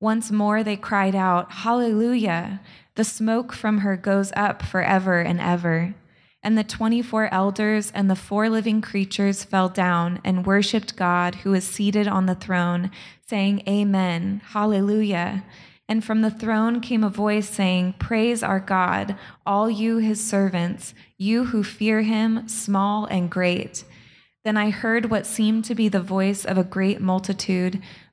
Once more they cried out, Hallelujah! The smoke from her goes up forever and ever. And the 24 elders and the four living creatures fell down and worshiped God who is seated on the throne, saying, Amen, Hallelujah. And from the throne came a voice saying, Praise our God, all you his servants, you who fear him, small and great. Then I heard what seemed to be the voice of a great multitude,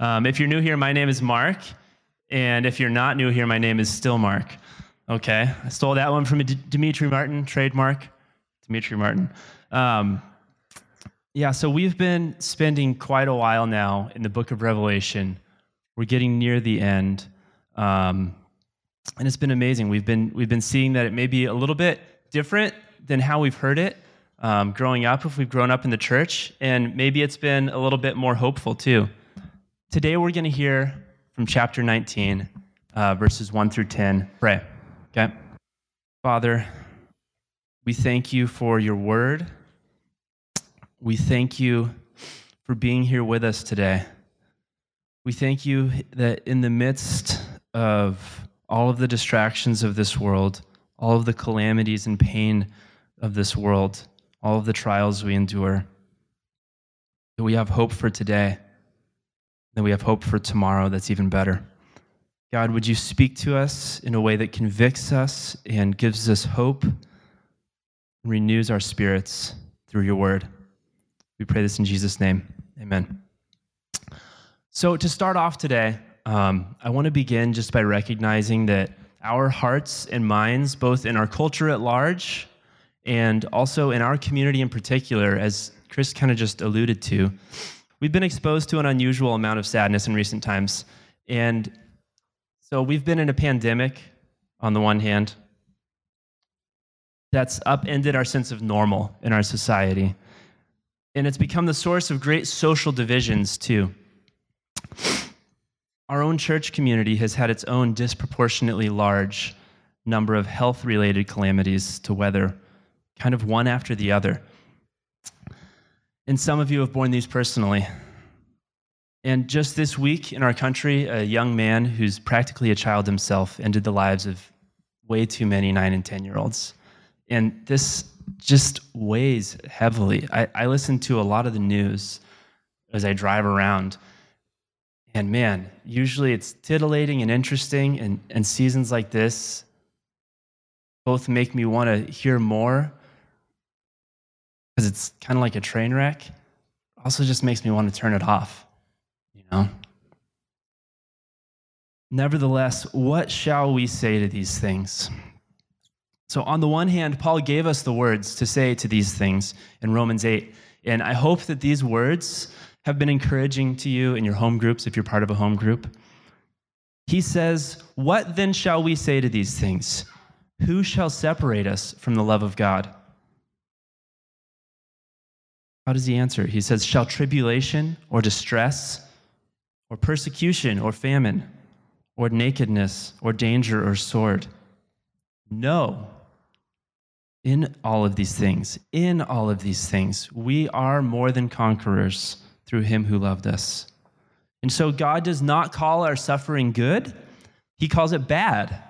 Um, if you're new here, my name is Mark. And if you're not new here, my name is still Mark. Okay? I stole that one from D- Demetri Martin, trademark. Demetri Martin. Um, yeah, so we've been spending quite a while now in the book of Revelation. We're getting near the end. Um, and it's been amazing. We've been, we've been seeing that it may be a little bit different than how we've heard it um, growing up, if we've grown up in the church. And maybe it's been a little bit more hopeful too. Today we're going to hear from chapter 19, uh, verses 1 through 10. Pray. Okay? Father, we thank you for your word. We thank you for being here with us today. We thank you that in the midst of all of the distractions of this world, all of the calamities and pain of this world, all of the trials we endure, that we have hope for today, that we have hope for tomorrow that's even better. God, would you speak to us in a way that convicts us and gives us hope? renews our spirits through your word. We pray this in Jesus' name. Amen. So, to start off today, um, I want to begin just by recognizing that our hearts and minds, both in our culture at large and also in our community in particular, as Chris kind of just alluded to, we've been exposed to an unusual amount of sadness in recent times. And so, we've been in a pandemic on the one hand, that's upended our sense of normal in our society. And it's become the source of great social divisions, too. Our own church community has had its own disproportionately large number of health related calamities to weather, kind of one after the other. And some of you have borne these personally. And just this week in our country, a young man who's practically a child himself ended the lives of way too many nine and 10 year olds. And this just weighs heavily. I, I listen to a lot of the news as I drive around. And man, usually it's titillating and interesting, and, and seasons like this both make me want to hear more because it's kind of like a train wreck. Also, just makes me want to turn it off, you know? Nevertheless, what shall we say to these things? So, on the one hand, Paul gave us the words to say to these things in Romans 8. And I hope that these words have been encouraging to you in your home groups if you're part of a home group. He says, What then shall we say to these things? Who shall separate us from the love of God? How does he answer? He says, Shall tribulation or distress or persecution or famine or nakedness or danger or sword? No In all of these things, in all of these things, we are more than conquerors through him who loved us. And so God does not call our suffering good, he calls it bad.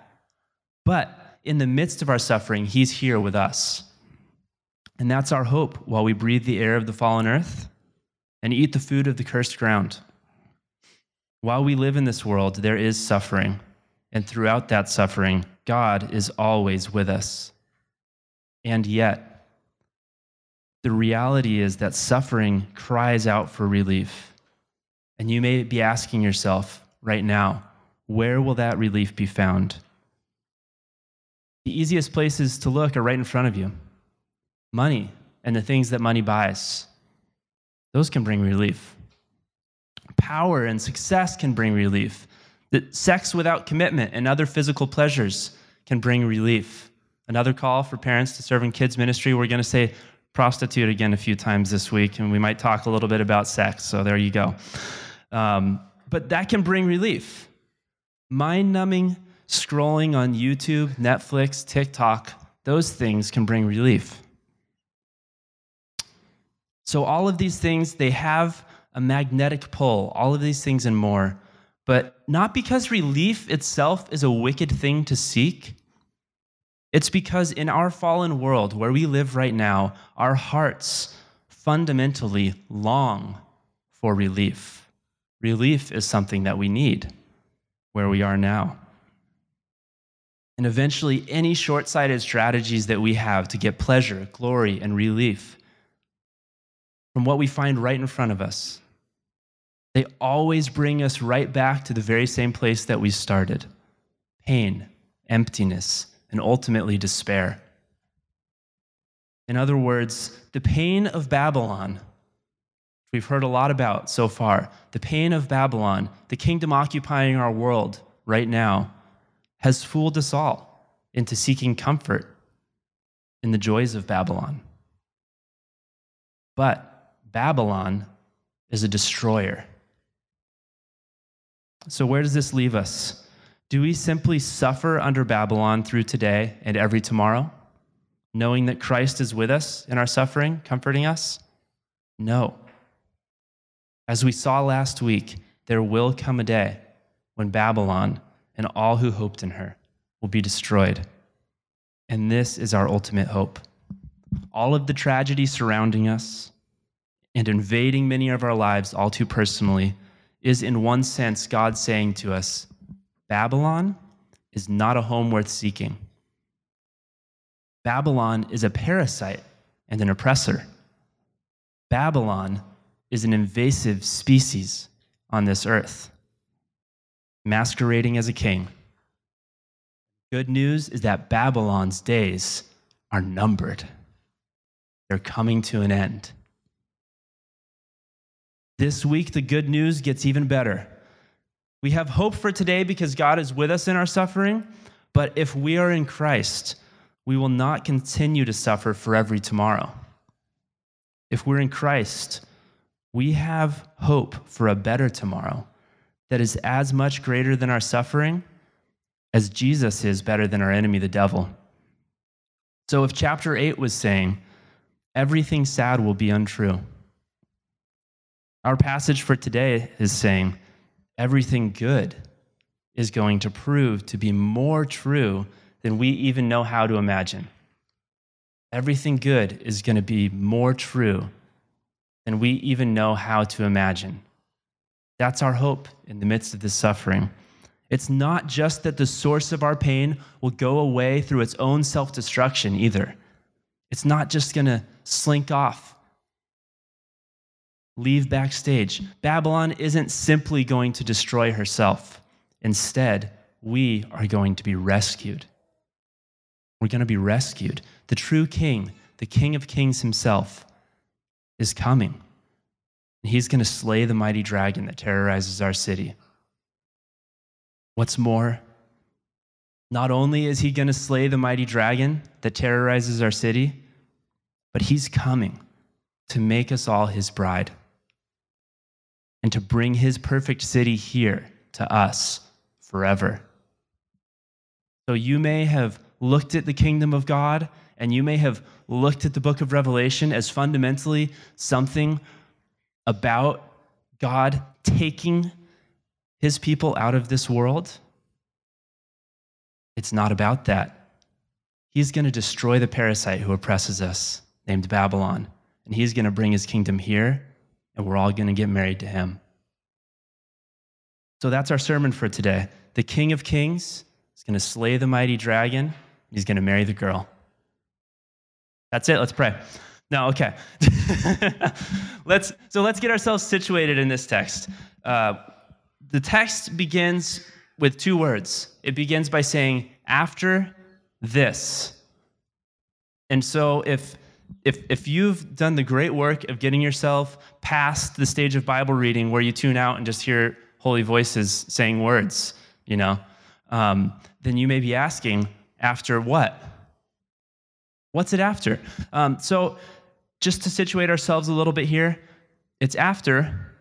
But in the midst of our suffering, he's here with us. And that's our hope while we breathe the air of the fallen earth and eat the food of the cursed ground. While we live in this world, there is suffering. And throughout that suffering, God is always with us. And yet, the reality is that suffering cries out for relief. And you may be asking yourself right now, where will that relief be found? The easiest places to look are right in front of you money and the things that money buys. Those can bring relief. Power and success can bring relief. That sex without commitment and other physical pleasures can bring relief. Another call for parents to serve in kids' ministry. We're going to say prostitute again a few times this week, and we might talk a little bit about sex. So there you go. Um, but that can bring relief. Mind numbing scrolling on YouTube, Netflix, TikTok, those things can bring relief. So, all of these things, they have a magnetic pull, all of these things and more. But not because relief itself is a wicked thing to seek. It's because in our fallen world where we live right now, our hearts fundamentally long for relief. Relief is something that we need where we are now. And eventually, any short sighted strategies that we have to get pleasure, glory, and relief from what we find right in front of us, they always bring us right back to the very same place that we started pain, emptiness, and ultimately despair. In other words, the pain of Babylon, we've heard a lot about so far, the pain of Babylon, the kingdom occupying our world right now, has fooled us all into seeking comfort in the joys of Babylon. But Babylon is a destroyer. So, where does this leave us? Do we simply suffer under Babylon through today and every tomorrow, knowing that Christ is with us in our suffering, comforting us? No. As we saw last week, there will come a day when Babylon and all who hoped in her will be destroyed. And this is our ultimate hope. All of the tragedy surrounding us and invading many of our lives all too personally is, in one sense, God saying to us Babylon is not a home worth seeking. Babylon is a parasite and an oppressor. Babylon is an invasive species on this earth masquerading as a king. Good news is that Babylon's days are numbered, they're coming to an end. This week, the good news gets even better. We have hope for today because God is with us in our suffering, but if we are in Christ, we will not continue to suffer for every tomorrow. If we're in Christ, we have hope for a better tomorrow that is as much greater than our suffering as Jesus is better than our enemy, the devil. So if chapter 8 was saying, everything sad will be untrue, our passage for today is saying, everything good is going to prove to be more true than we even know how to imagine. Everything good is going to be more true than we even know how to imagine. That's our hope in the midst of this suffering. It's not just that the source of our pain will go away through its own self destruction either. It's not just going to slink off, leave backstage. Babylon isn't simply going to destroy herself. Instead, we are going to be rescued. We're going to be rescued. The true king, the king of kings himself, is coming. And he's going to slay the mighty dragon that terrorizes our city. What's more, not only is he going to slay the mighty dragon that terrorizes our city, but he's coming to make us all his bride and to bring his perfect city here to us forever. So you may have looked at the kingdom of God and you may have looked at the book of Revelation as fundamentally something about God taking his people out of this world, it's not about that. He's going to destroy the parasite who oppresses us, named Babylon, and he's going to bring his kingdom here, and we're all going to get married to him. So that's our sermon for today. The King of Kings is going to slay the mighty dragon, he's going to marry the girl. That's it. Let's pray. No, okay. let's so let's get ourselves situated in this text. Uh, the text begins with two words. It begins by saying, "After this." And so, if if if you've done the great work of getting yourself past the stage of Bible reading where you tune out and just hear holy voices saying words, you know, um, then you may be asking, "After what?" What's it after? Um, so just to situate ourselves a little bit here, it's after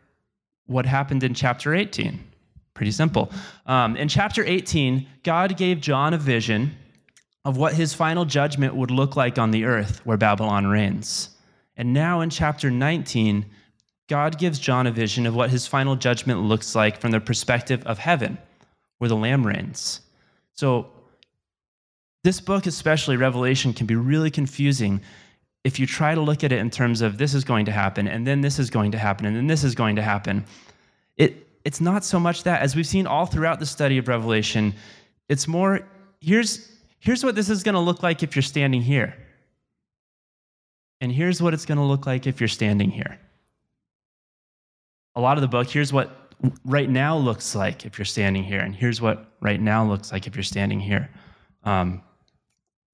what happened in chapter 18. Pretty simple. Um, in chapter 18, God gave John a vision of what his final judgment would look like on the earth where Babylon reigns. And now in chapter 19, God gives John a vision of what his final judgment looks like from the perspective of heaven, where the Lamb reigns. So, this book, especially Revelation, can be really confusing if you try to look at it in terms of this is going to happen, and then this is going to happen, and then this is going to happen, it, it's not so much that. As we've seen all throughout the study of Revelation, it's more here's, here's what this is going to look like if you're standing here. And here's what it's going to look like if you're standing here. A lot of the book, here's what right now looks like if you're standing here, and here's what right now looks like if you're standing here. Um,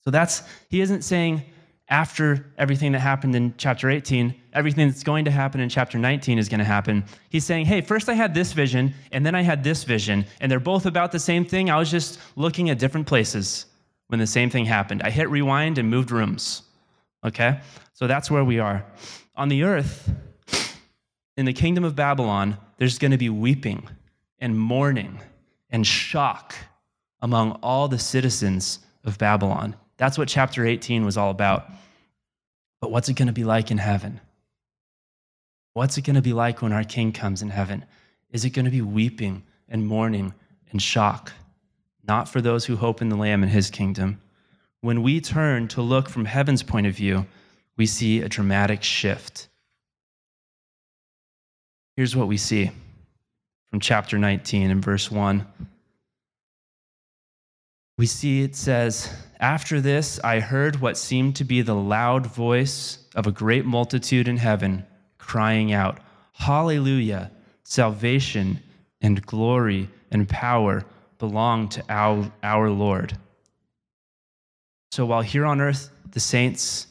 so that's, he isn't saying, after everything that happened in chapter 18, everything that's going to happen in chapter 19 is going to happen. He's saying, hey, first I had this vision, and then I had this vision, and they're both about the same thing. I was just looking at different places when the same thing happened. I hit rewind and moved rooms. Okay? So that's where we are. On the earth, in the kingdom of Babylon, there's going to be weeping and mourning and shock among all the citizens of Babylon. That's what chapter 18 was all about. But what's it going to be like in heaven? What's it going to be like when our King comes in heaven? Is it going to be weeping and mourning and shock? Not for those who hope in the Lamb and his kingdom. When we turn to look from heaven's point of view, we see a dramatic shift. Here's what we see from chapter 19 and verse 1 we see it says, After this, I heard what seemed to be the loud voice of a great multitude in heaven crying out, Hallelujah! Salvation and glory and power belong to our, our Lord. So while here on earth, the saints,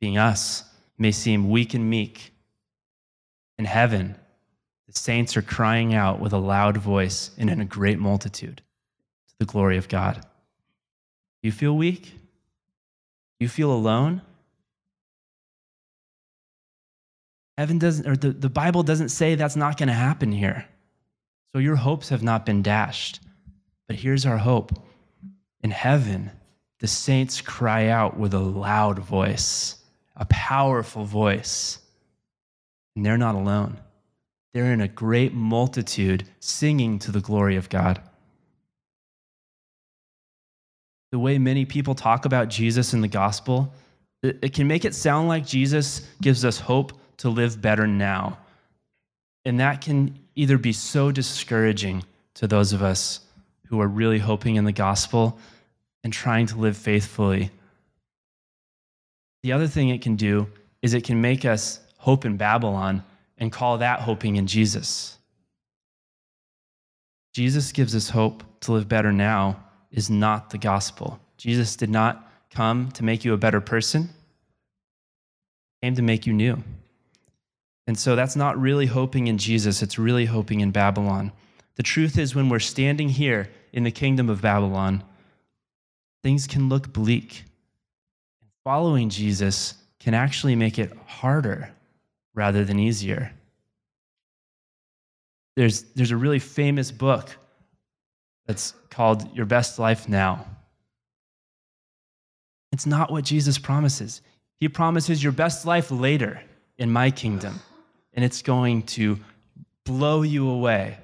being us, may seem weak and meek, in heaven, the saints are crying out with a loud voice and in a great multitude to the glory of God. You feel weak? You feel alone? Heaven doesn't, or the, the Bible doesn't say that's not going to happen here. So your hopes have not been dashed. But here's our hope in heaven, the saints cry out with a loud voice, a powerful voice. And they're not alone. They're in a great multitude singing to the glory of God the way many people talk about Jesus in the gospel, it, can make it sound like Jesus gives us hope to live better now. And that can either be so discouraging to those of us who are really hoping in the gospel and trying to live faithfully. The other thing it can do is it can make us hope in Babylon and call that hoping in Jesus. Jesus gives us hope to live better now is not the gospel. Jesus did not come to make you a better person, he came to make you new. And so that's not really hoping in Jesus, it's really hoping in Babylon. The truth is, when we're standing here in the kingdom of Babylon, things can look bleak. Following Jesus can actually make it harder rather than easier. There's, there's a really famous book that's called Your Best Life Now. It's not what Jesus promises. He promises your best life later in my kingdom, and it's going to blow you away.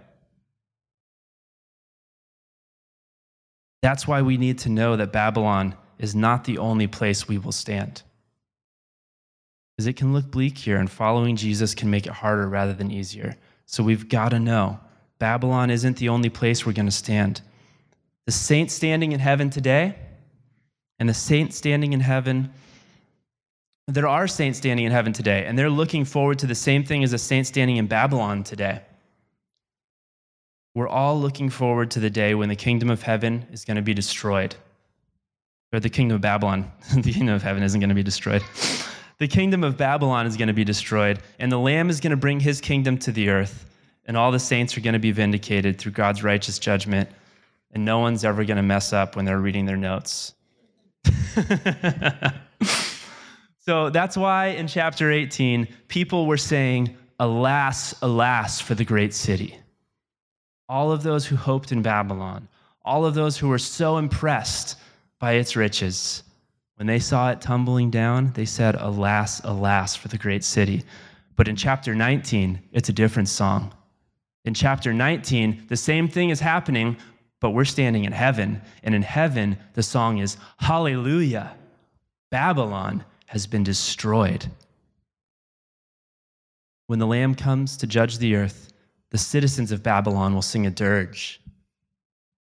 That's why we need to know that Babylon is not the only place we will stand. Because it can look bleak here, and following Jesus can make it harder rather than easier. So we've got to know Babylon isn't the only place we're going to stand. The saints standing in heaven today, and the saints standing in heaven, there are saints standing in heaven today, and they're looking forward to the same thing as a saint standing in Babylon today. We're all looking forward to the day when the kingdom of heaven is going to be destroyed. Or the kingdom of Babylon, the kingdom of heaven isn't going to be destroyed. The kingdom of Babylon is going to be destroyed, and the Lamb is going to bring his kingdom to the earth, and all the saints are going to be vindicated through God's righteous judgment, and no one's ever going to mess up when they're reading their notes. so that's why in chapter 18, people were saying, Alas, alas for the great city. All of those who hoped in Babylon, all of those who were so impressed by its riches, when they saw it tumbling down, they said, Alas, alas for the great city. But in chapter 19, it's a different song. In chapter 19, the same thing is happening, but we're standing in heaven. And in heaven, the song is Hallelujah. Babylon has been destroyed. When the Lamb comes to judge the earth, the citizens of Babylon will sing a dirge,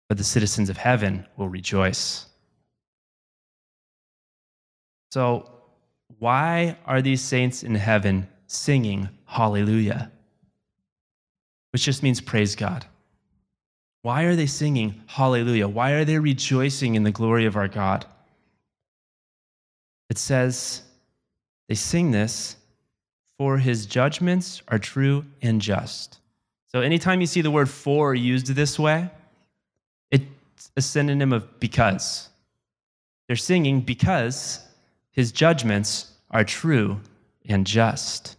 but the citizens of heaven will rejoice. So, why are these saints in heaven singing hallelujah? Which just means praise God. Why are they singing hallelujah? Why are they rejoicing in the glory of our God? It says they sing this for his judgments are true and just. So anytime you see the word for used this way, it's a synonym of because. They're singing because his judgments are true and just.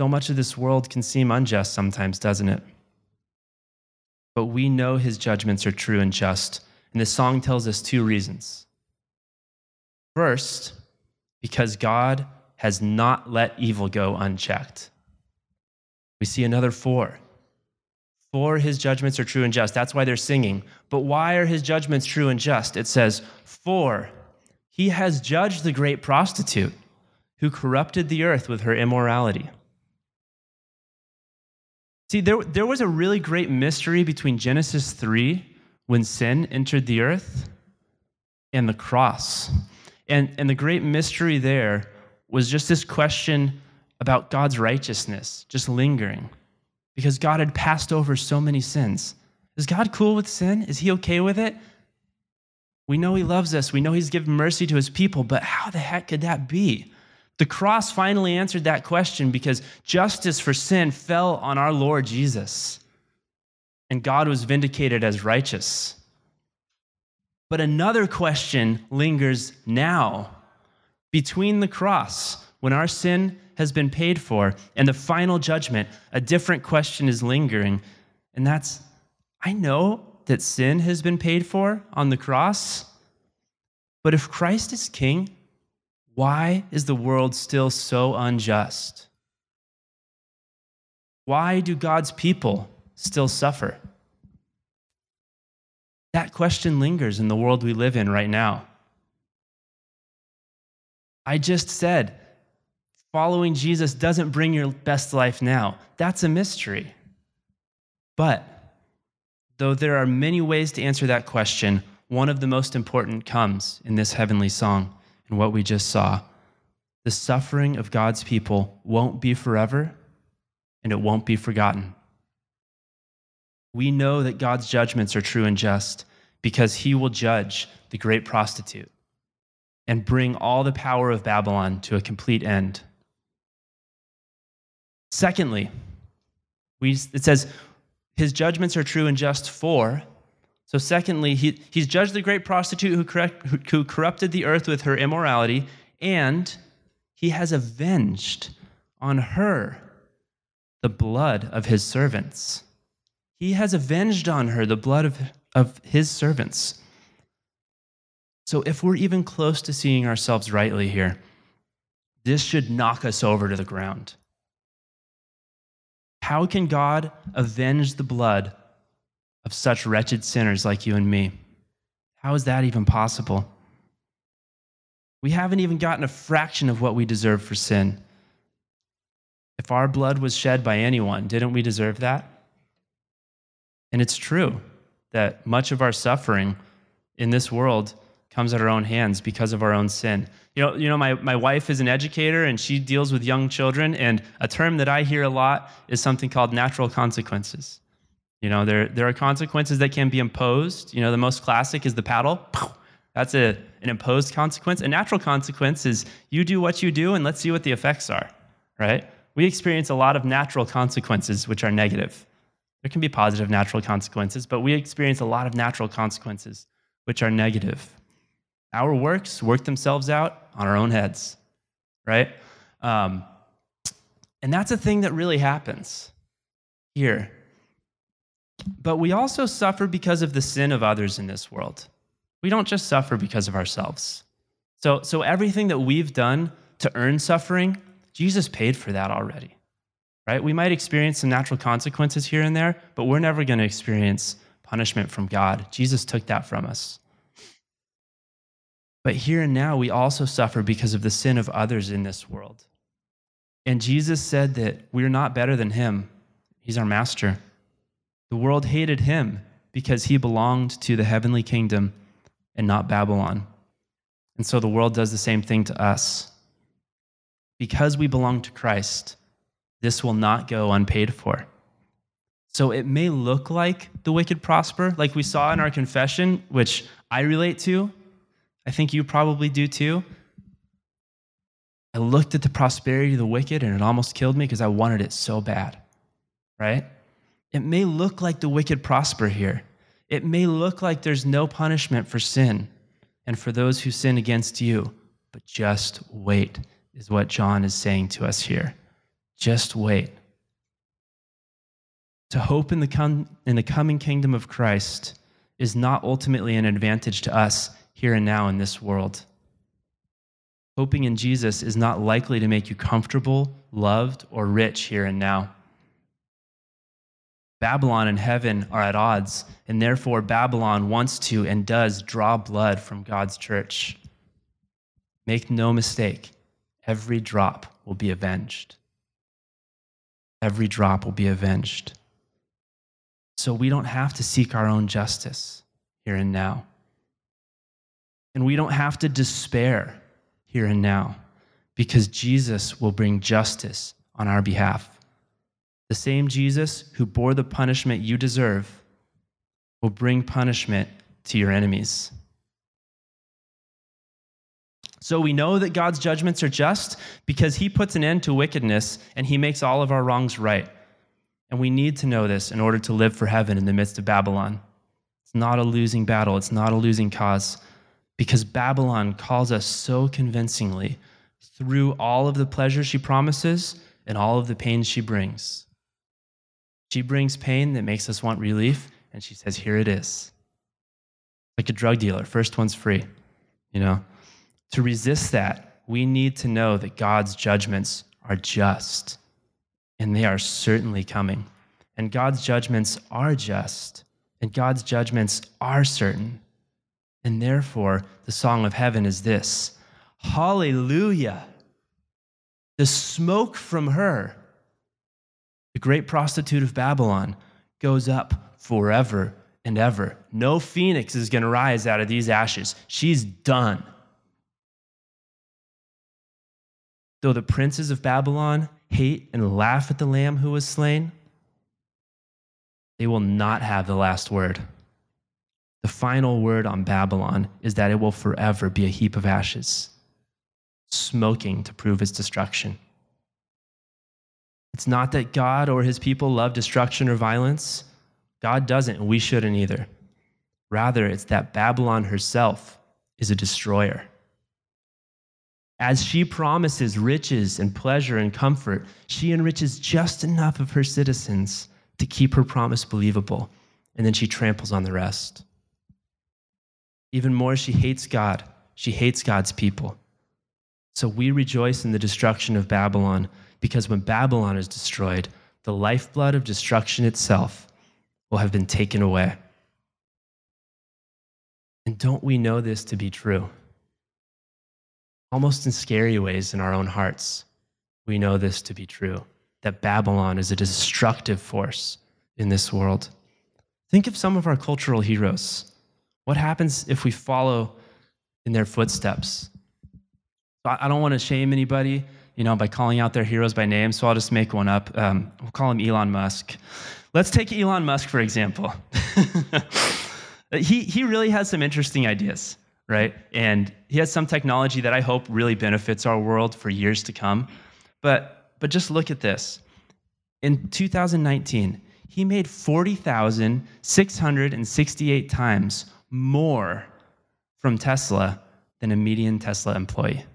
So much of this world can seem unjust sometimes, doesn't it? But we know his judgments are true and just. And this song tells us two reasons. First, because God has not let evil go unchecked. We see another four. For his judgments are true and just. That's why they're singing. But why are his judgments true and just? It says, For he has judged the great prostitute who corrupted the earth with her immorality. See, there, there was a really great mystery between Genesis 3, when sin entered the earth, and the cross. And, and the great mystery there was just this question about God's righteousness, just lingering because God had passed over so many sins. Is God cool with sin? Is he okay with it? We know he loves us. We know he's given mercy to his people, but how the heck could that be? The cross finally answered that question because justice for sin fell on our Lord Jesus, and God was vindicated as righteous. But another question lingers now between the cross, when our sin has been paid for. And the final judgment, a different question is lingering. And that's I know that sin has been paid for on the cross, but if Christ is king, why is the world still so unjust? Why do God's people still suffer? That question lingers in the world we live in right now. I just said following Jesus doesn't bring your best life now. That's a mystery. But though there are many ways to answer that question, one of the most important comes in this heavenly song and what we just saw. The suffering of God's people won't be forever and it won't be forgotten. We know that God's judgments are true and just because he will judge the great prostitute and bring all the power of Babylon to a complete end. Secondly, we, it says, his judgments are true and just for. So, secondly, he, he's judged the great prostitute who, correct, who, who corrupted the earth with her immorality, and he has avenged on her the blood of his servants. He has avenged on her the blood of, of his servants. So, if we're even close to seeing ourselves rightly here, this should knock us over to the ground. How can God avenge the blood of such wretched sinners like you and me? How is that even possible? We haven't even gotten a fraction of what we deserve for sin. If our blood was shed by anyone, didn't we deserve that? And it's true that much of our suffering in this world comes at our own hands because of our own sin. You know, you know my, my wife is an educator and she deals with young children, and a term that I hear a lot is something called natural consequences. You know, there, there are consequences that can be imposed. You know, the most classic is the paddle. That's a, an imposed consequence. A natural consequence is you do what you do and let's see what the effects are, right? We experience a lot of natural consequences which are negative. There can be positive natural consequences, but we experience a lot of natural consequences which are negative. Our works work themselves out on our own heads, right? Um, and that's a thing that really happens here. But we also suffer because of the sin of others in this world. We don't just suffer because of ourselves. So, so everything that we've done to earn suffering, Jesus paid for that already. Right? We might experience some natural consequences here and there, but we're never going to experience punishment from God. Jesus took that from us. But here and now, we also suffer because of the sin of others in this world. And Jesus said that we're not better than him, he's our master. The world hated him because he belonged to the heavenly kingdom and not Babylon. And so the world does the same thing to us. Because we belong to Christ, this will not go unpaid for. So it may look like the wicked prosper, like we saw in our confession, which I relate to, I think you probably do too. I looked at the prosperity of the wicked and it almost killed me because I wanted it so bad, right? It may look like the wicked prosper here. It may look like there's no punishment for sin and for those who sin against you, but just wait, is what John is saying to us here. Just wait. To hope in the, com- in the coming kingdom of Christ is not ultimately an advantage to us here and now in this world. Hoping in Jesus is not likely to make you comfortable, loved, or rich here and now. Babylon and heaven are at odds, and therefore Babylon wants to and does draw blood from God's church. Make no mistake, every drop will be avenged. Every drop will be avenged. So we don't have to seek our own justice here and now. And we don't have to despair here and now because Jesus will bring justice on our behalf. The same Jesus who bore the punishment you deserve will bring punishment to your enemies. So we know that God's judgments are just because he puts an end to wickedness and he makes all of our wrongs right. And we need to know this in order to live for heaven in the midst of Babylon. It's not a losing battle, it's not a losing cause because Babylon calls us so convincingly through all of the pleasures she promises and all of the pain she brings. She brings pain that makes us want relief, and she says, Here it is. Like a drug dealer, first one's free. You know, to resist that, we need to know that God's judgments are just, and they are certainly coming. And God's judgments are just, and God's judgments are certain. And therefore, the song of heaven is this Hallelujah! The smoke from her, the great prostitute of Babylon, goes up forever and ever. No phoenix is going to rise out of these ashes. She's done. Though the princes of Babylon hate and laugh at the Lamb who was slain, they will not have the last word. The final word on Babylon is that it will forever be a heap of ashes, smoking to prove its destruction. It's not that God or his people love destruction or violence. God doesn't, and we shouldn't either. Rather, it's that Babylon herself is a destroyer. As she promises riches and pleasure and comfort, she enriches just enough of her citizens to keep her promise believable, and then she tramples on the rest. Even more, she hates God. She hates God's people. So we rejoice in the destruction of Babylon because when Babylon is destroyed, the lifeblood of destruction itself will have been taken away. And don't we know this to be true? Almost in scary ways in our own hearts, we know this to be true that Babylon is a destructive force in this world. Think of some of our cultural heroes. What happens if we follow in their footsteps? I don't want to shame anybody, you know, by calling out their heroes by name, so I'll just make one up. Um, we'll call him Elon Musk. Let's take Elon Musk, for example. he, he really has some interesting ideas, right? And he has some technology that I hope really benefits our world for years to come. But, but just look at this. In 2019, he made 40,668 times more from Tesla than a median Tesla employee. Isn't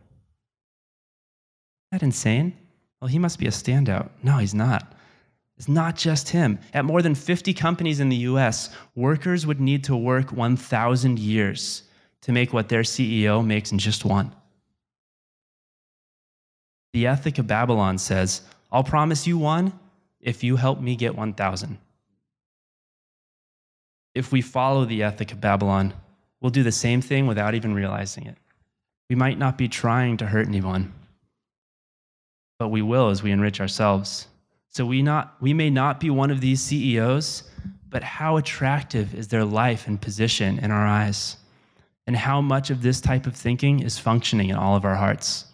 that insane? Well, he must be a standout. No, he's not. It's not just him. At more than 50 companies in the US, workers would need to work 1,000 years to make what their CEO makes in just one. The ethic of Babylon says, I'll promise you one if you help me get 1,000. If we follow the ethic of Babylon, we'll do the same thing without even realizing it. We might not be trying to hurt anyone, but we will as we enrich ourselves. So we, not, we may not be one of these CEOs, but how attractive is their life and position in our eyes? And how much of this type of thinking is functioning in all of our hearts?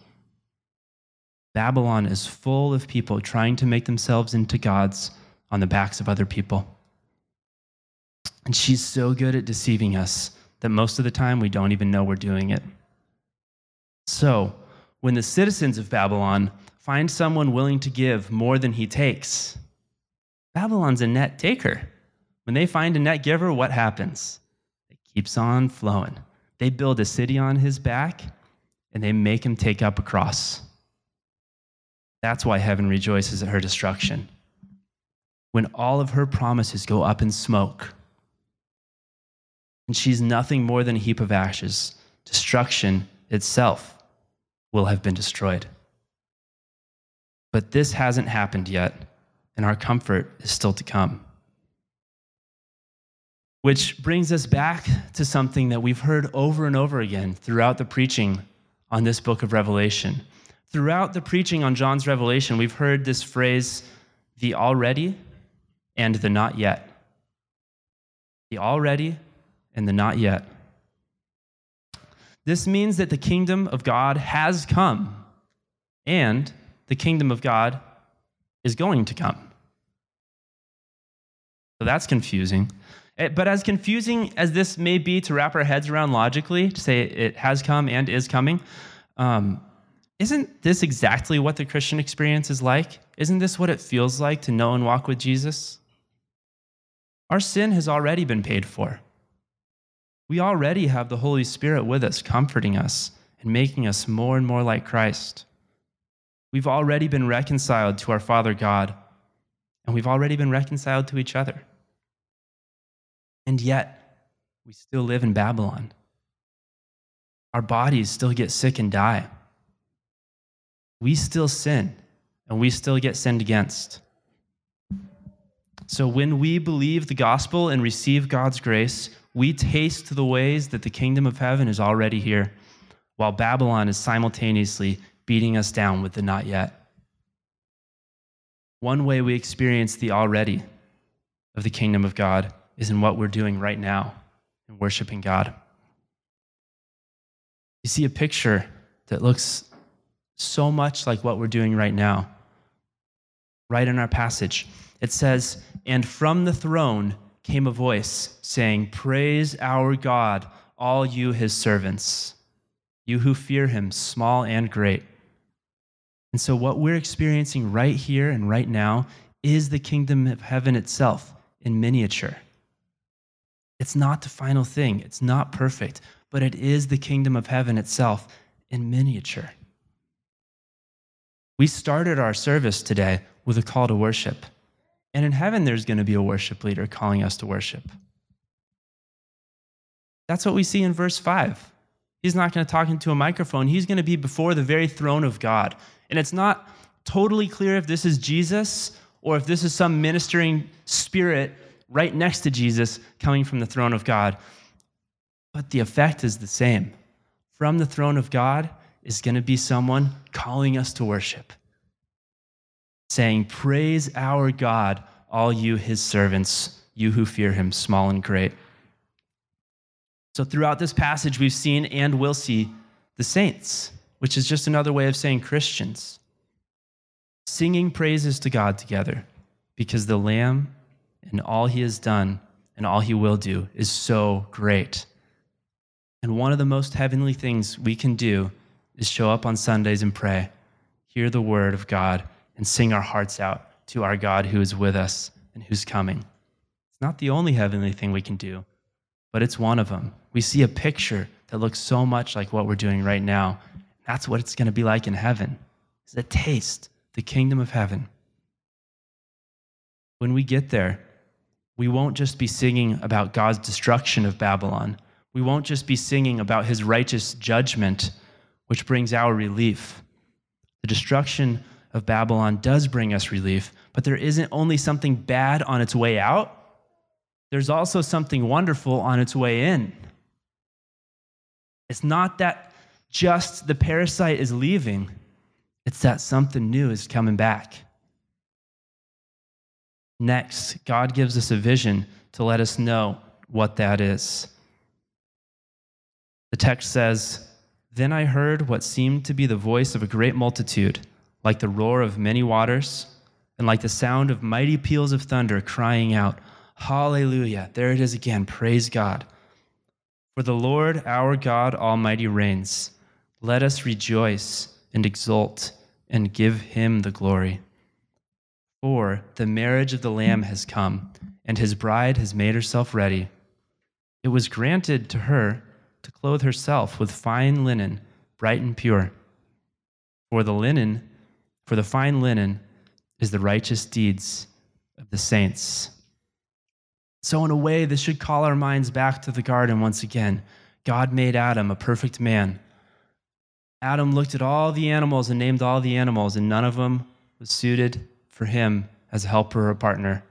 Babylon is full of people trying to make themselves into gods on the backs of other people. And she's so good at deceiving us that most of the time we don't even know we're doing it. So, when the citizens of Babylon find someone willing to give more than he takes, Babylon's a net taker. When they find a net giver, what happens? It keeps on flowing. They build a city on his back and they make him take up a cross. That's why heaven rejoices at her destruction. When all of her promises go up in smoke, and she's nothing more than a heap of ashes, destruction itself will have been destroyed. But this hasn't happened yet, and our comfort is still to come. Which brings us back to something that we've heard over and over again throughout the preaching on this book of Revelation. Throughout the preaching on John's Revelation, we've heard this phrase, the already and the not yet. The already and the not yet. This means that the kingdom of God has come and the kingdom of God is going to come. So that's confusing. Eh, but as confusing as this may be to wrap our heads around logically, to say it has come and is coming, um, isn't this exactly what the Christian experience is like? Isn't this what it feels like to know and walk with Jesus? Our sin has already been paid for. We already have the Holy Spirit with us, comforting us and making us more and more like Christ. We've already been reconciled to our Father God, and we've already been reconciled to each other. And yet, we still live in Babylon. Our bodies still get sick and die we still sin and we still get sinned against. So when we believe the gospel and receive God's grace, we taste the ways that the kingdom of heaven is already here, while Babylon is simultaneously beating us down with the not yet. One way we experience the already of the kingdom of God is in what we're doing right now in worshiping God. You see a picture that looks so much like what we're doing right now. Right in our passage, it says, And from the throne came a voice saying, Praise our God, all you his servants, you who fear him, small and great. And so, what we're experiencing right here and right now is the kingdom of heaven itself in miniature. It's not the final thing, it's not perfect, but it is the kingdom of heaven itself in miniature. We started our service today with a call to worship. And in heaven, there's going to be a worship leader calling us to worship. That's what we see in verse 5. He's not going to talk into a microphone. He's going to be before the very throne of God. And it's not totally clear if this is Jesus or if this is some ministering spirit right next to Jesus coming from the throne of God. But the effect is the same. From the throne of God is going to be someone calling us to worship, saying, Praise our God, all you, his servants, you who fear him, small and great. So, throughout this passage, we've seen and will see the saints, which is just another way of saying Christians, singing praises to God together because the Lamb and all he has done and all he will do is so great. And one of the most heavenly things we can do is show up on Sundays and pray, hear the word of God, and sing our hearts out to our God who is with us and who's coming. It's not the only heavenly thing we can do, but it's one of them. We see a picture that looks so much like what we're doing right now. That's what it's going to be like in heaven. It's a taste, the kingdom of heaven. When we get there, we won't just be singing about God's destruction of Babylon. We won't just be singing about his righteous judgment, which brings our relief. The destruction of Babylon does bring us relief, but there isn't only something bad on its way out, there's also something wonderful on its way in. It's not that just the parasite is leaving, it's that something new is coming back. Next, God gives us a vision to let us know what that is. The text says, Then I heard what seemed to be the voice of a great multitude, like the roar of many waters, and like the sound of mighty peals of thunder, crying out, Hallelujah. There it is again. Praise God. For the Lord our God Almighty reigns. Let us rejoice and exult and give him the glory. For the marriage of the Lamb has come, and his bride has made herself ready. It was granted to her to clothe herself with fine linen, bright and pure. For the linen, for the fine linen, is the righteous deeds of the saints. So, in a way, this should call our minds back to the garden once again. God made Adam a perfect man. Adam looked at all the animals and named all the animals, and none of them was suited for him as a helper or a partner.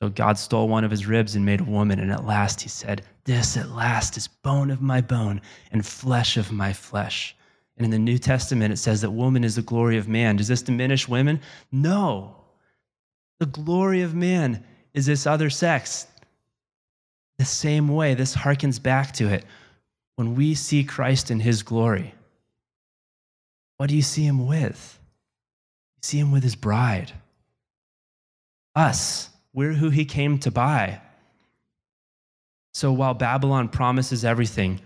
So God stole one of his ribs and made a woman, and at last he said, This at last is bone of my bone and flesh of my flesh. And in the New Testament, it says that woman is the glory of man. Does this diminish women? No. The glory of man is this other sex. The same way, this harkens back to it. When we see Christ in his glory, what do you see him with? You see him with his bride. Us, we're who he came to buy. So while Babylon promises everything,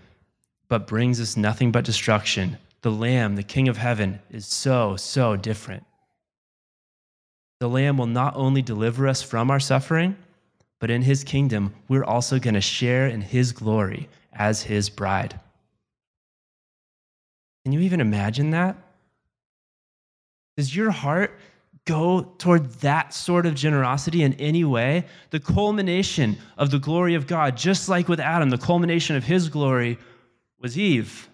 but brings us nothing but destruction, the Lamb, the King of heaven, is so, so different. The Lamb will not only deliver us from our suffering, but in his kingdom, we're also going to share in his glory as his bride. Can you even imagine that? Does your heart go toward that sort of generosity in any way? The culmination of the glory of God, just like with Adam, the culmination of his glory was Eve.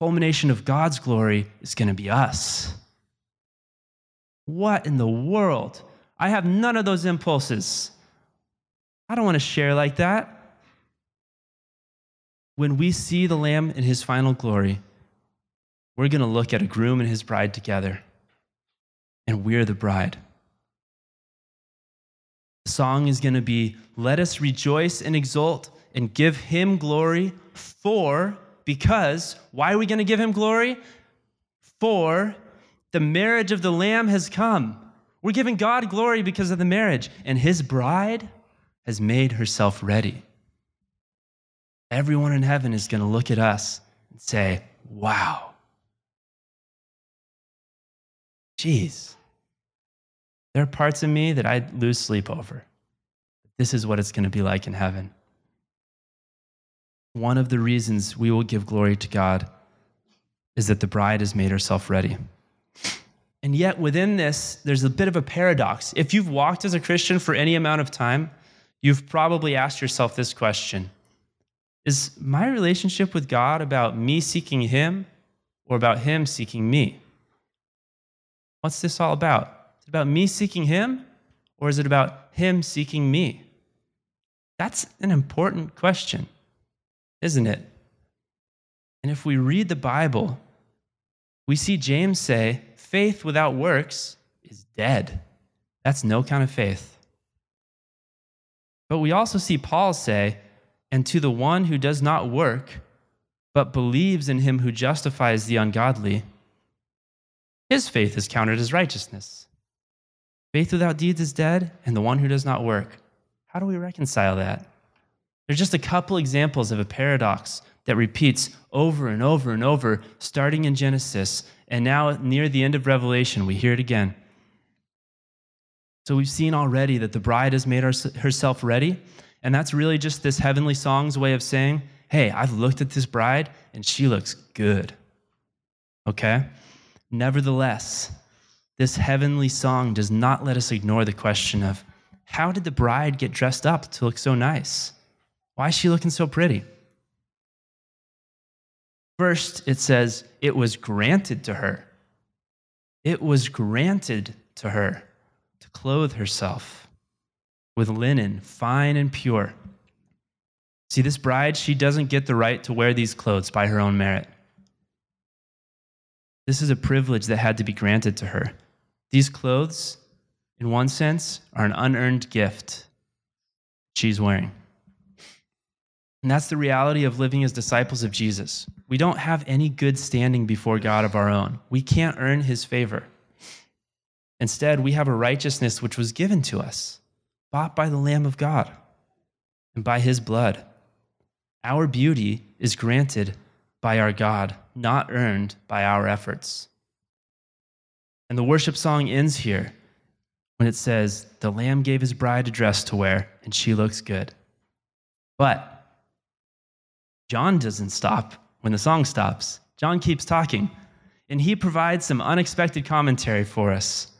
Culmination of God's glory is going to be us. What in the world? I have none of those impulses. I don't want to share like that. When we see the Lamb in his final glory, we're going to look at a groom and his bride together, and we're the bride. The song is going to be Let us rejoice and exult and give him glory for, because, why are we going to give him glory? For the marriage of the Lamb has come. We're giving God glory because of the marriage, and his bride has made herself ready. Everyone in heaven is going to look at us and say, Wow, Jeez. There are parts of me that I lose sleep over. This is what it's going to be like in heaven. One of the reasons we will give glory to God is that the bride has made herself ready. And yet, within this, there's a bit of a paradox. If you've walked as a Christian for any amount of time, you've probably asked yourself this question Is my relationship with God about me seeking Him or about Him seeking me? What's this all about? Is it about me seeking Him or is it about Him seeking me? That's an important question, isn't it? And if we read the Bible, we see James say, faith without works is dead. That's no kind of faith. But we also see Paul say, and to the one who does not work, but believes in him who justifies the ungodly, his faith is counted as righteousness. Faith without deeds is dead, and the one who does not work. How do we reconcile that? There's just a couple examples of a paradox that repeats over and over and over, starting in Genesis, and now near the end of Revelation, we hear it again. So we've seen already that the bride has made herself ready, and that's really just this heavenly song's way of saying, hey, I've looked at this bride, and she looks good. Okay? Nevertheless, this heavenly song does not let us ignore the question of how did the bride get dressed up to look so nice? Why is she looking so pretty? First, it says, it was granted to her. It was granted to her to clothe herself with linen, fine and pure. See, this bride, she doesn't get the right to wear these clothes by her own merit. This is a privilege that had to be granted to her. These clothes, in one sense, are an unearned gift she's wearing. And that's the reality of living as disciples of Jesus. We don't have any good standing before God of our own. We can't earn his favor. Instead, we have a righteousness which was given to us, bought by the Lamb of God and by his blood. Our beauty is granted by our God, not earned by our efforts. And the worship song ends here when it says, The Lamb gave his bride a dress to wear, and she looks good. But John doesn't stop when the song stops. John keeps talking, and he provides some unexpected commentary for us.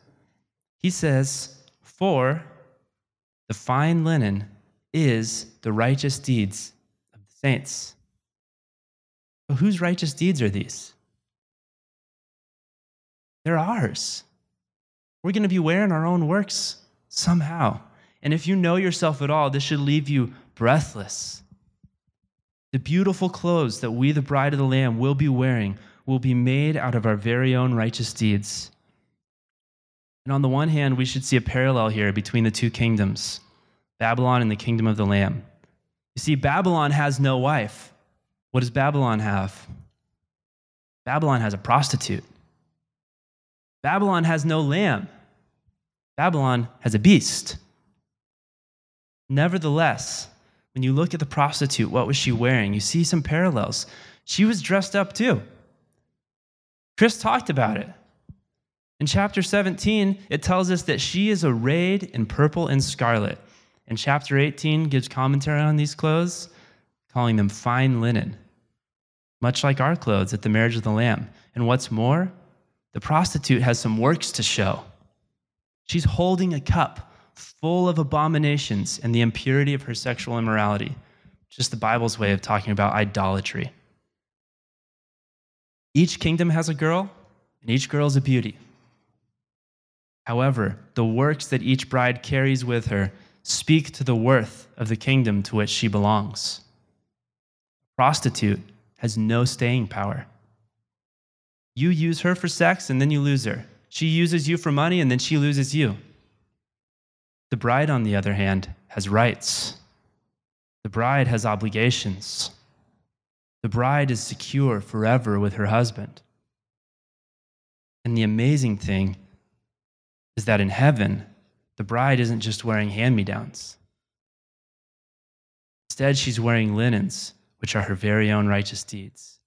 He says, For the fine linen is the righteous deeds of the saints. But whose righteous deeds are these? They're ours. We're going to be wearing our own works somehow. And if you know yourself at all, this should leave you breathless the beautiful clothes that we, the bride of the Lamb, will be wearing will be made out of our very own righteous deeds. And on the one hand, we should see a parallel here between the two kingdoms Babylon and the kingdom of the Lamb. You see, Babylon has no wife. What does Babylon have? Babylon has a prostitute. Babylon has no lamb. Babylon has a beast. Nevertheless, when you look at the prostitute, what was she wearing? You see some parallels. She was dressed up too. Chris talked about it. In chapter 17, it tells us that she is arrayed in purple and scarlet. And chapter 18 gives commentary on these clothes, calling them fine linen, much like our clothes at the marriage of the Lamb. And what's more, the prostitute has some works to show. She's holding a cup full of abominations and the impurity of her sexual immorality. Just the Bible's way of talking about idolatry. Each kingdom has a girl, and each girl is a beauty. However, the works that each bride carries with her speak to the worth of the kingdom to which she belongs. A prostitute has no staying power. You use her for sex, and then you lose her. She uses you for money, and then she loses you. The bride, on the other hand, has rights. The bride has obligations. The bride is secure forever with her husband. And the amazing thing is that in heaven, the bride isn't just wearing hand me downs. Instead, she's wearing linens, which are her very own righteous deeds.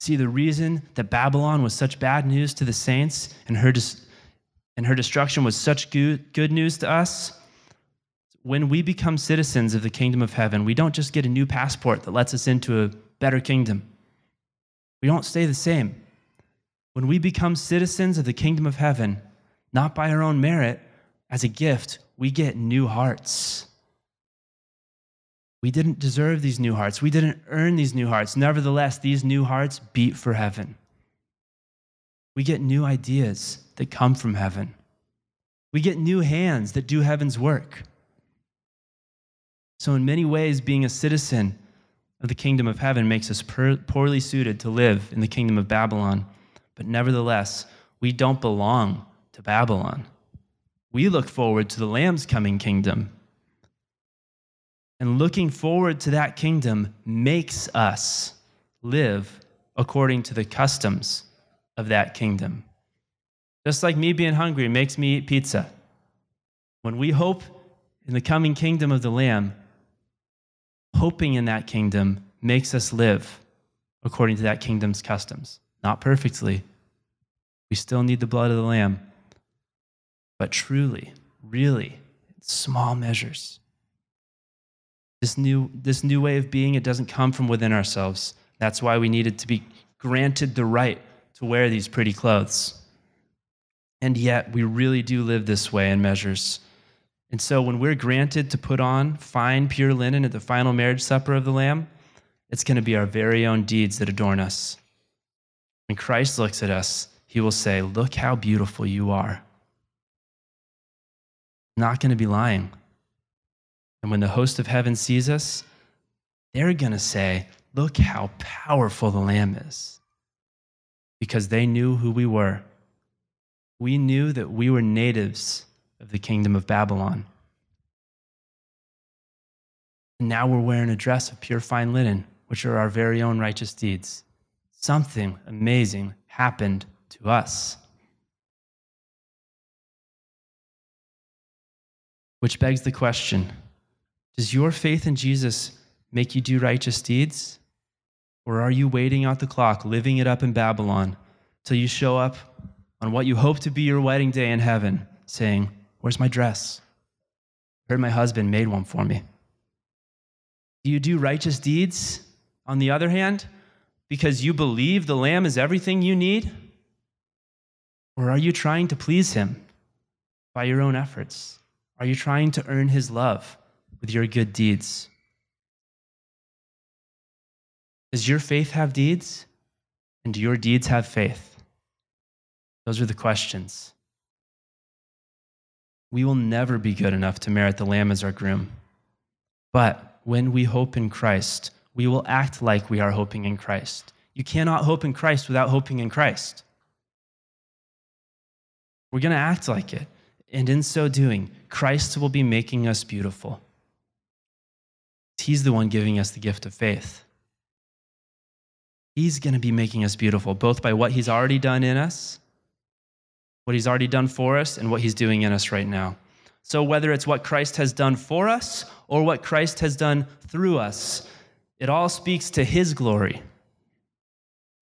See, the reason that Babylon was such bad news to the saints and her, and her destruction was such good, news to us. When we become citizens of the kingdom of heaven, we don't just get a new passport that lets us into a better kingdom. We don't stay the same. When we become citizens of the kingdom of heaven, not by our own merit, as a gift, we get new hearts. We didn't deserve these new hearts. We didn't earn these new hearts. Nevertheless, these new hearts beat for heaven. We get new ideas that come from heaven. We get new hands that do heaven's work. So, in many ways, being a citizen of the kingdom of heaven makes us poorly suited to live in the kingdom of Babylon. But nevertheless, we don't belong to Babylon. We look forward to the Lamb's coming kingdom. And looking forward to that kingdom makes us live according to the customs of that kingdom. Just like me being hungry makes me eat pizza. When we hope in the coming kingdom of the Lamb, hoping in that kingdom makes us live according to that kingdom's customs. Not perfectly. We still need the blood of the Lamb. But truly, really, small measures. This new, this new way of being, it doesn't come from within ourselves. That's why we needed to be granted the right to wear these pretty clothes. And yet, we really do live this way in measures. And so, when we're granted to put on fine, pure linen at the final marriage supper of the Lamb, it's going to be our very own deeds that adorn us. When Christ looks at us, he will say, Look how beautiful you are. Not going to be lying. And when the host of heaven sees us, they're going to say, Look how powerful the Lamb is. Because they knew who we were. We knew that we were natives of the kingdom of Babylon. And now we're wearing a dress of pure fine linen, which are our very own righteous deeds. Something amazing happened to us. Which begs the question Does your faith in Jesus make you do righteous deeds? Or are you waiting out the clock, living it up in Babylon, till you show up on what you hope to be your wedding day in heaven, saying, Where's my dress? I heard my husband made one for me. Do you do righteous deeds, on the other hand, because you believe the Lamb is everything you need? Or are you trying to please Him by your own efforts? Are you trying to earn His love with your good deeds? Does your faith have deeds? And do your deeds have faith? Those are the questions. We will never be good enough to merit the Lamb as our groom. But when we hope in Christ, we will act like we are hoping in Christ. You cannot hope in Christ without hoping in Christ. We're going to act like it. And in so doing, Christ will be making us beautiful. He's the one giving us the gift of faith. He's going to be making us beautiful, both by what He's already done in us, what He's already done for us, and what He's doing in us right now. So, whether it's what Christ has done for us or what Christ has done through us, it all speaks to His glory.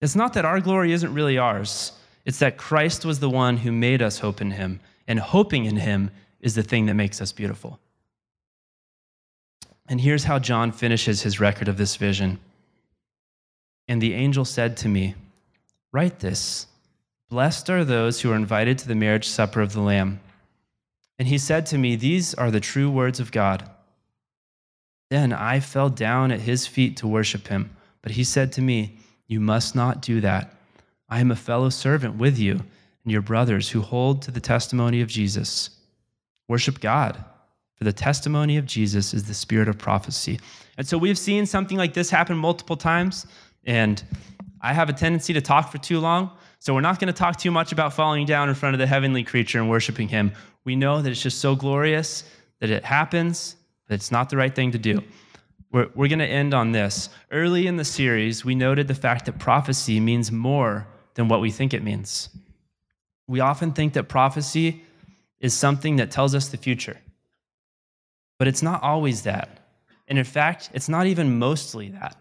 It's not that our glory isn't really ours, it's that Christ was the one who made us hope in him, and hoping in him is the thing that makes us beautiful. And here's how John finishes his record of this vision. And the angel said to me, Write this Blessed are those who are invited to the marriage supper of the Lamb. And he said to me, These are the true words of God. Then I fell down at his feet to worship him. But he said to me, You must not do that. I am a fellow servant with you and your brothers who hold to the testimony of Jesus. Worship God, for the testimony of Jesus is the spirit of prophecy. And so we've seen something like this happen multiple times, and I have a tendency to talk for too long. So we're not going to talk too much about falling down in front of the heavenly creature and worshiping him. We know that it's just so glorious that it happens, but it's not the right thing to do. We're, we're going to end on this. Early in the series, we noted the fact that prophecy means more than what we think it means. We often think that prophecy is something that tells us the future, but it's not always that. And in fact, it's not even mostly that.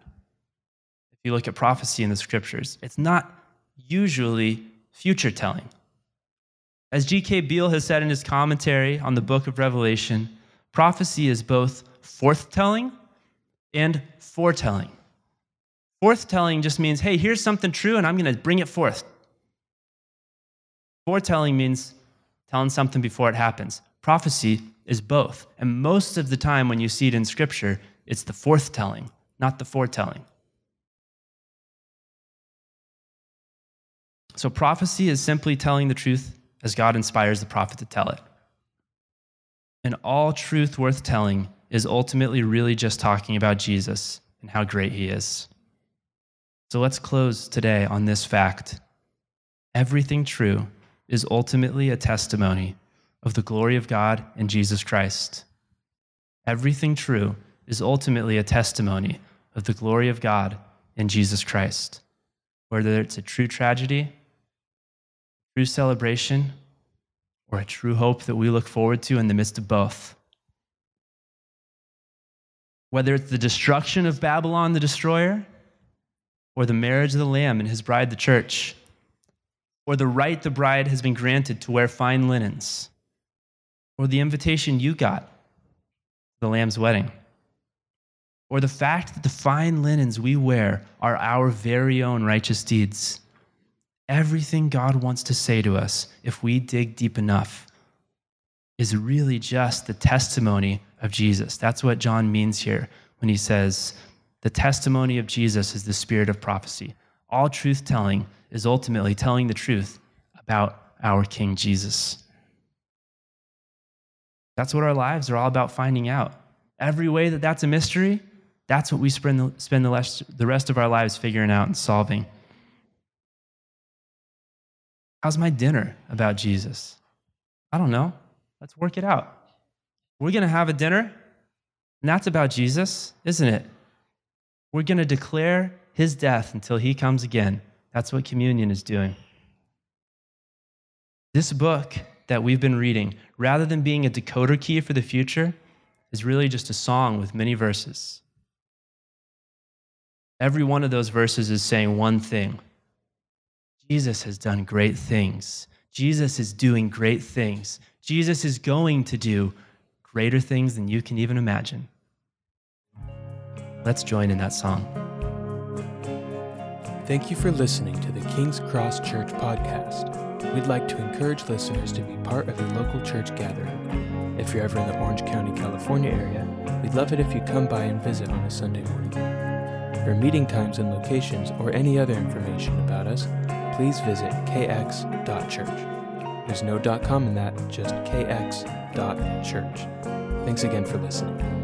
If you look at prophecy in the scriptures, it's not usually future telling. As G.K. Beale has said in his commentary on the book of Revelation, prophecy is both forthtelling and foretelling. Forthtelling just means, hey, here's something true and I'm going to bring it forth. Foretelling means telling something before it happens. Prophecy is both. And most of the time when you see it in Scripture, it's the forthtelling, not the foretelling. So, prophecy is simply telling the truth as God inspires the prophet to tell it. And all truth worth telling is ultimately really just talking about Jesus and how great he is. So let's close today on this fact. Everything true is ultimately a testimony of the glory of God and Jesus Christ. Everything true is ultimately a testimony of the glory of God in Jesus Christ. Whether it's a true tragedy, true celebration, or a true hope that we look forward to in the midst of both. Whether it's the destruction of Babylon the destroyer, or the marriage of the Lamb and his bride, the church, or the right the bride has been granted to wear fine linens, or the invitation you got the Lamb's wedding, or the fact that the fine linens we wear are our very own righteous deeds. Everything God wants to say to us, if we dig deep enough, is really just the testimony of Jesus. That's what John means here when he says, the testimony of Jesus is the spirit of prophecy. All truth telling is ultimately telling the truth about our King Jesus. That's what our lives are all about finding out. Every way that that's a mystery, that's what we spend the, rest of our lives figuring out and solving. How's my dinner about Jesus? I don't know. Let's work it out. We're going to have a dinner, and that's about Jesus, isn't it? We're going to declare his death until he comes again. That's what communion is doing. This book that we've been reading, rather than being a decoder key for the future, is really just a song with many verses. Every one of those verses is saying one thing Jesus has done great things. Jesus is doing great things. Jesus is going to do greater things than you can even imagine. Let's join in that song. Thank you for listening to the King's Cross Church podcast. We'd like to encourage listeners to be part of a local church gathering. If you're ever in the Orange County, California area, we'd love it if you come by and visit on a Sunday morning. For meeting times and locations or any other information about us, please visit kx.church. There's no .com in that, just kx.church. Thanks again for listening.